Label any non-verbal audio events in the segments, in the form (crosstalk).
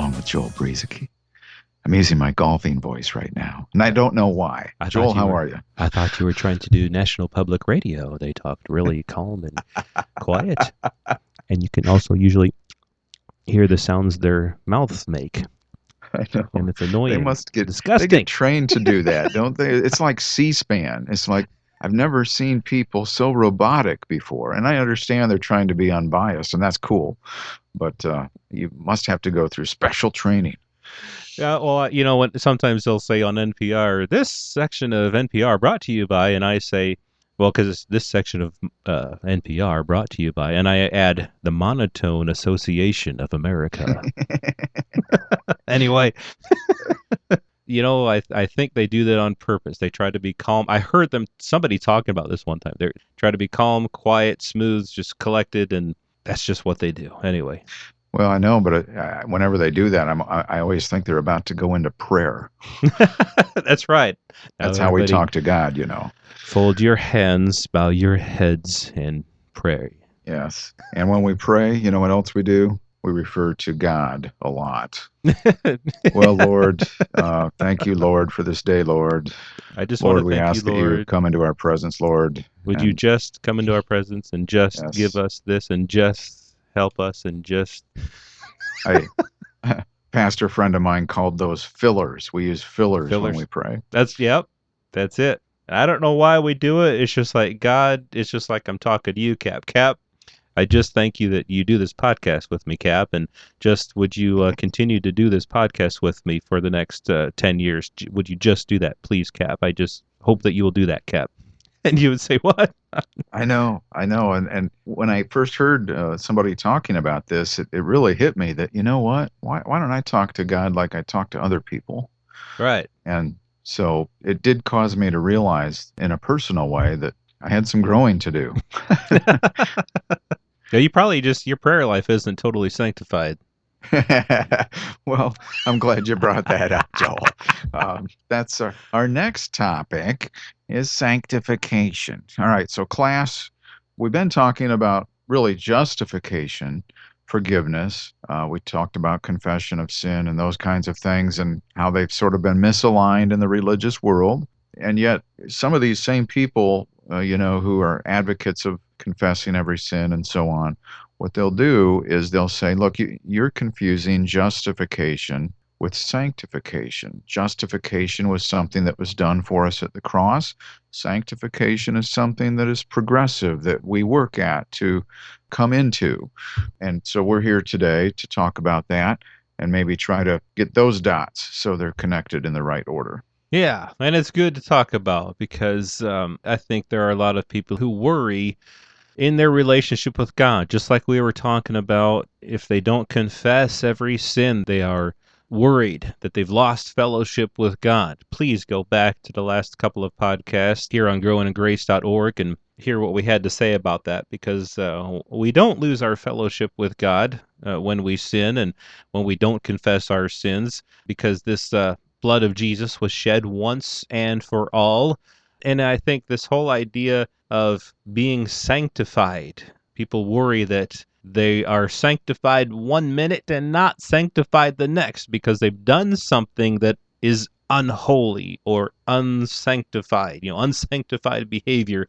along with Joel Brueseke. I'm using my golfing voice right now, and I don't know why. I Joel, how were- are you? I thought you were trying to do National Public Radio. They talked really (laughs) calm and quiet. And you can also usually hear the sounds their mouths make. I know. And it's annoying. They must get disgusting. they get trained to do that, (laughs) don't they? It's like C-SPAN. It's like I've never seen people so robotic before, and I understand they're trying to be unbiased, and that's cool. But uh, you must have to go through special training. Yeah, well, uh, you know, when sometimes they'll say on NPR, this section of NPR brought to you by, and I say, well, because this section of uh, NPR brought to you by, and I add the Monotone Association of America. (laughs) anyway, (laughs) you know, I I think they do that on purpose. They try to be calm. I heard them somebody talking about this one time. They try to be calm, quiet, smooth, just collected, and that's just what they do. Anyway, Well, I know, but uh, whenever they do that, I'm, I, I always think they're about to go into prayer. (laughs) that's right. Now That's how we talk to God, you know. Fold your hands, bow your heads, and pray. Yes. And when we pray, you know what else we do? We refer to God a lot. (laughs) Well, Lord, uh, thank you, Lord, for this day, Lord. I just Lord, we ask you, that you come into our presence, Lord. Would you just come into our presence and just Yes. give us this and just help us and just (laughs) I, (laughs) pastor friend of mine called those fillers. We use fillers, when we pray. that's yep, that's it. I don't know why we do it. It's just like God. It's just like I'm talking to you, Cap. Cap, I just thank you that you do this podcast with me, Cap, and just would you uh, continue to do this podcast with me for the next uh, ten years? Would you just do that, please, Cap? I just hope that you will do that, Cap. (laughs) And you would say, "What? (laughs) I know, I know. And and when I first heard uh, somebody talking about this, it, it really hit me that you know what? Why why don't I talk to God like I talk to other people? Right? And so it did cause me to realize in a personal way that I had some growing to do. (laughs) Yeah, you probably just your prayer life isn't totally sanctified. well, I'm glad you brought that up, Joel. Um, that's our, our next topic is sanctification. All right, so class, we've been talking about really justification, forgiveness. Uh, we talked about confession of sin and those kinds of things and how they've sort of been misaligned in the religious world. And yet, some of these same people, uh, you know, who are advocates of confessing every sin and so on, what they'll do is they'll say, look, you, you're confusing justification with sanctification. Justification was something that was done for us at the cross. Sanctification is something that is progressive, that we work at to come into. And so we're here today to talk about that and maybe try to get those dots so they're connected in the right order. Yeah, and it's good to talk about because um, I think there are a lot of people who worry in their relationship with God, just like we were talking about. If they don't confess every sin, they are worried that they've lost fellowship with God. Please go back to the last couple of podcasts here on growingingrace.org and hear what we had to say about that because uh, we don't lose our fellowship with God uh, when we sin and when we don't confess our sins because this uh, blood of Jesus was shed once and for all. And I think this whole idea of being sanctified, people worry that they are sanctified one minute and not sanctified the next because they've done something that is unholy or unsanctified, you know, unsanctified behavior.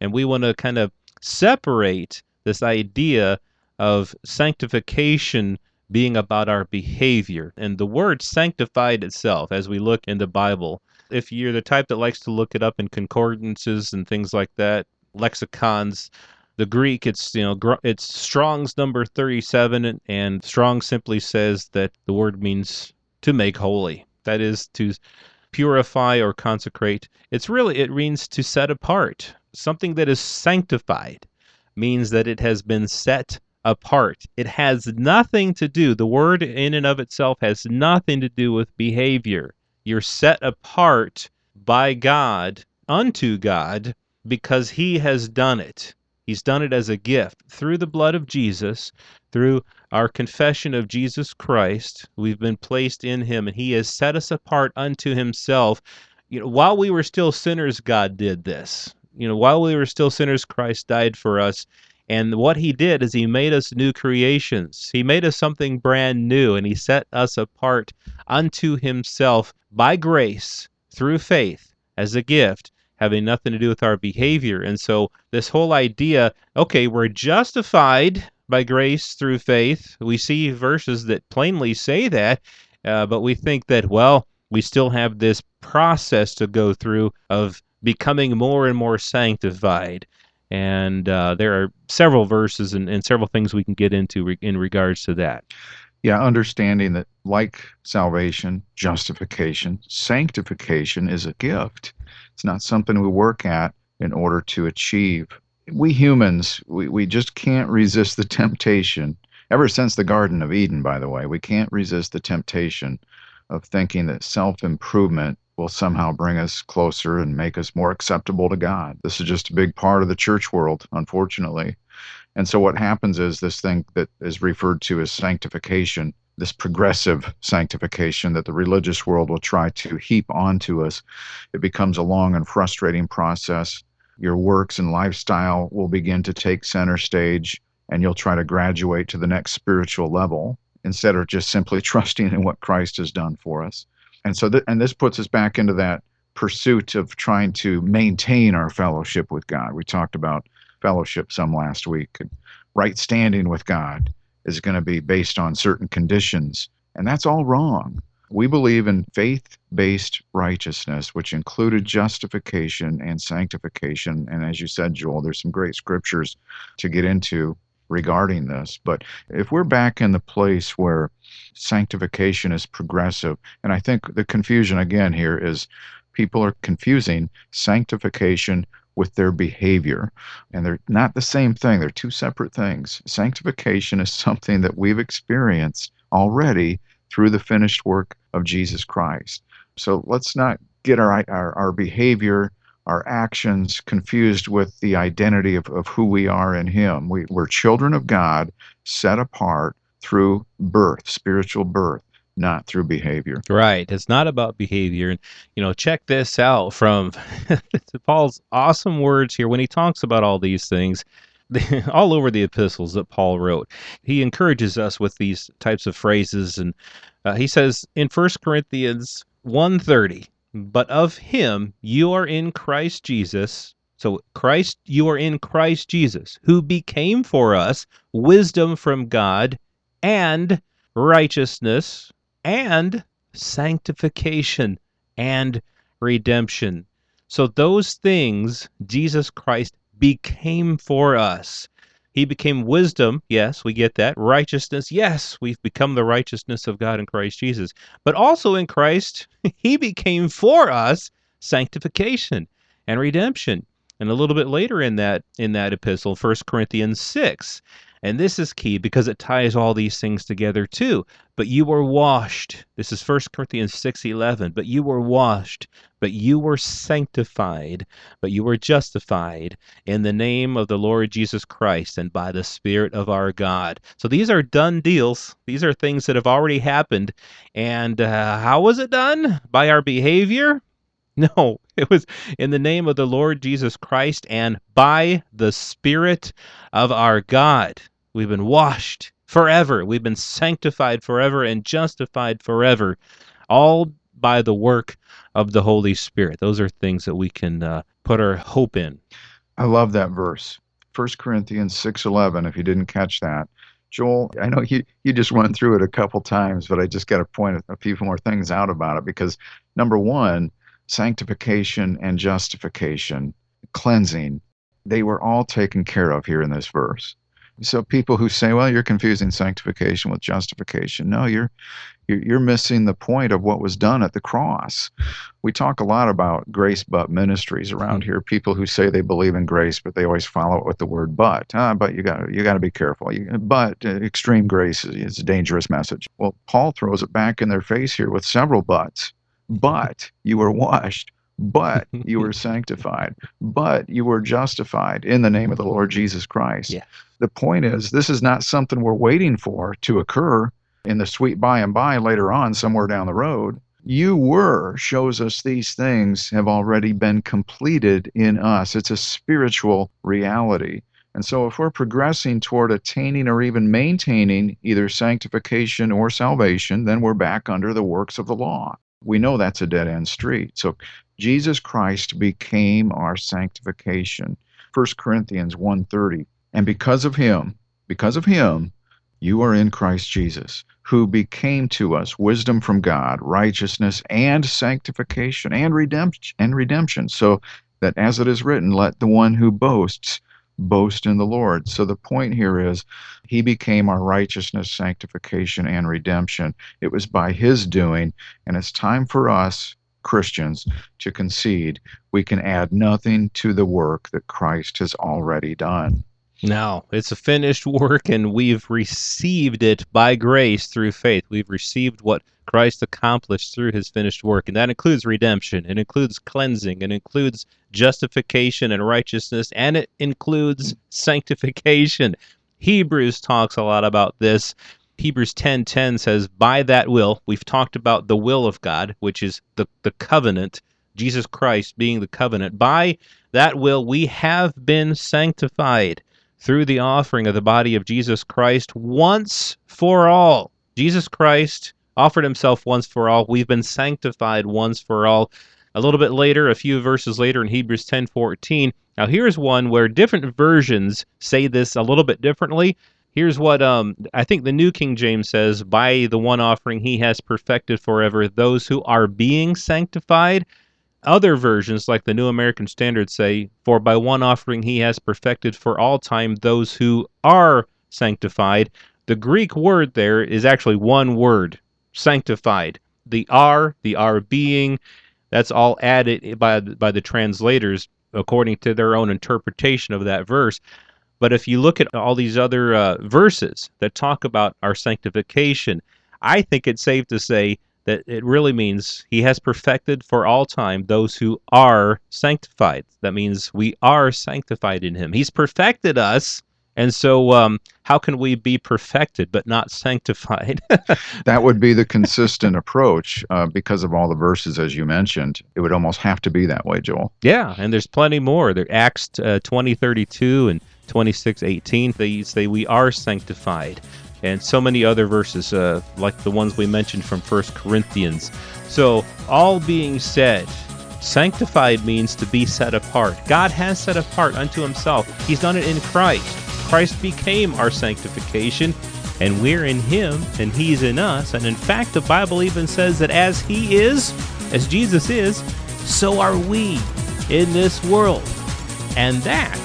And we want to kind of separate this idea of sanctification being about our behavior. And the word sanctified itself, as we look in the Bible, if you're the type that likes to look it up in concordances and things like that, lexicons, the Greek, it's you know it's Strong's number 37, and- and Strong simply says that the word means to make holy. That is to purify or consecrate. It's really it means to set apart. Something that is sanctified means that it has been set apart. It has nothing to do, the word in and of itself has nothing to do with behavior. You're set apart by God unto God because He has done it. He's done it as a gift through the blood of Jesus, through our confession of Jesus Christ. We've been placed in Him, and He has set us apart unto Himself. You know, while we were still sinners, God did this. You know, while we were still sinners, Christ died for us. And what he did is he made us new creations. He made us something brand new, and he set us apart unto himself by grace through faith as a gift, having nothing to do with our behavior. And so, this whole idea okay, we're justified by grace through faith. We see verses that plainly say that, uh, but we think that, well, we still have this process to go through of becoming more and more sanctified. And uh, there are several verses and, and, several things we can get into re- in regards to that. Yeah, understanding that, like salvation, justification, sanctification is a gift. It's not something we work at in order to achieve. We humans, we, we just can't resist the temptation. Ever since the Garden of Eden, by the way, we can't resist the temptation of thinking that self improvement will somehow bring us closer and make us more acceptable to God. This is just a big part of the church world, unfortunately. And so what happens is this thing that is referred to as sanctification, this progressive sanctification that the religious world will try to heap onto us, it becomes a long and frustrating process. Your works and lifestyle will begin to take center stage, and you'll try to graduate to the next spiritual level instead of just simply (laughs) trusting in what Christ has done for us. And so, th- and this puts us back into that pursuit of trying to maintain our fellowship with God. We talked about fellowship some last week. Right standing with God is going to be based on certain conditions, and that's all wrong. We believe in faith based righteousness, which included justification and sanctification. And as you said, Joel, there's some great scriptures to get into regarding this. But if we're back in the place where sanctification is progressive, and I think the confusion again here is people are confusing sanctification with their behavior. And they're not the same thing, they're two separate things. Sanctification is (laughs) something that we've experienced already through the finished work of Jesus Christ. So let's not get our, our, our behavior our actions confused with the identity of, of who we are in Him. We, we're children of God, set apart through birth, spiritual birth, not through behavior. Right. It's not about behavior. And, you know, check this out from (laughs) Paul's awesome words here when he talks about all these things. (laughs) all over the epistles that Paul wrote. He encourages us with these types of phrases and uh, he says in 1 Corinthians 1:30 but of him you are in Christ Jesus. So, Christ, you are in Christ Jesus, who became for us wisdom from God and righteousness and sanctification and redemption. So, those things Jesus Christ became for us. He became wisdom. Yes, we get that. Righteousness. Yes, we've become the righteousness of God in Christ Jesus. But also in Christ, (laughs) he became for us sanctification and redemption. And a little bit later in that in that epistle, 1 Corinthians 6, and this is key because it ties all these things together too. But you were washed. This is 1 Corinthians 6:11. But you were washed, but you were sanctified, but you were justified in the name of the Lord Jesus Christ and by the Spirit of our God. So these are done deals. These are things that have already happened. And uh, how was it done? By our behavior? (laughs) No, it was in the name of the Lord Jesus Christ and by the Spirit of our God. We've been washed forever. We've been sanctified forever and justified forever, all by the work of the Holy Spirit. Those are things that we can uh, put our hope in. I love that verse. 1 Corinthians 6:11 if you didn't catch that. Joel, I know you, you just went through it a couple times, but I just got to point a few more things out about it because number one, sanctification and justification, cleansing, they were all taken care of here in this verse. So people who say, "Well, you're confusing sanctification with justification," no, you're you're, you're missing the point of what was done at the cross. We talk a lot about grace but ministries around here. People who say they believe in grace, but they always follow it with the word "but." Uh, but you got you got to be careful. You, but uh, extreme grace is, is a dangerous message. Well, Paul throws it back in their face here with several buts. But you were washed but (laughs) you were sanctified, but you were justified in the name of the Lord Jesus Christ. Yeah. The point is, this is not something we're waiting for to occur in the sweet by and by later on, somewhere down the road. You were shows us these things have already been completed in us. It's a spiritual reality. And so, if we're progressing toward attaining or even maintaining either sanctification or salvation, then we're back under the works of the law. We know that's a dead end street. So, Jesus Christ became our sanctification. 1 Corinthians 1:30. And because of him, because of him, you are in Christ Jesus, who became to us wisdom from God, righteousness and sanctification and redemption and redemption. So that as it is written, let the one who boasts boast in the Lord. So the point here is he became our righteousness, sanctification, and redemption. It was by his doing, and it's time for us Christians to concede we can add nothing to the work that Christ has already done. No, it's a finished work, and we've received it by grace through faith. We've received what Christ accomplished through his finished work, and that includes redemption, it includes cleansing, it includes justification and righteousness, and it includes (laughs) sanctification. Hebrews talks a lot about this Hebrews 10:10 says, "By that will, we've talked about the will of God, which is the the covenant, Jesus Christ being the covenant. By that will we have been sanctified through the offering of the body of Jesus Christ once for all. Jesus Christ offered himself once for all. We've been sanctified once for all." A little bit later, a few verses later in Hebrews 10:14, now here's one where different versions say this a little bit differently. Here's what um, I think the New King James says By the one offering he has perfected forever those who are being sanctified. Other versions, like the New American Standard, say, For by one offering he has perfected for all time those who are sanctified. The Greek word there is actually one word sanctified. The are, the are being, that's all added by, by the translators according to their own interpretation of that verse. But if you look at all these other uh, verses that talk about our sanctification, I think it's safe to say that it really means he has perfected for all time those who are sanctified. That means we are sanctified in him. He's perfected us. And so, um, how can we be perfected but not sanctified? (laughs) that would be the consistent approach uh, because of all the verses, as you mentioned. It would almost have to be that way, Joel. Yeah, and there's plenty more. There, Acts uh, 20, 32 and 26 18 they say we are sanctified and so many other verses uh, like the ones we mentioned from First corinthians. So all being said sanctified means to be set apart. God has set apart unto himself. He's done it in christ. Christ became our sanctification and we're in him and he's in us. And in fact the bible even says that as he is as jesus is so are we in this world. And that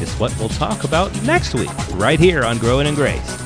is what we'll talk about next week, right here on Growing in Grace.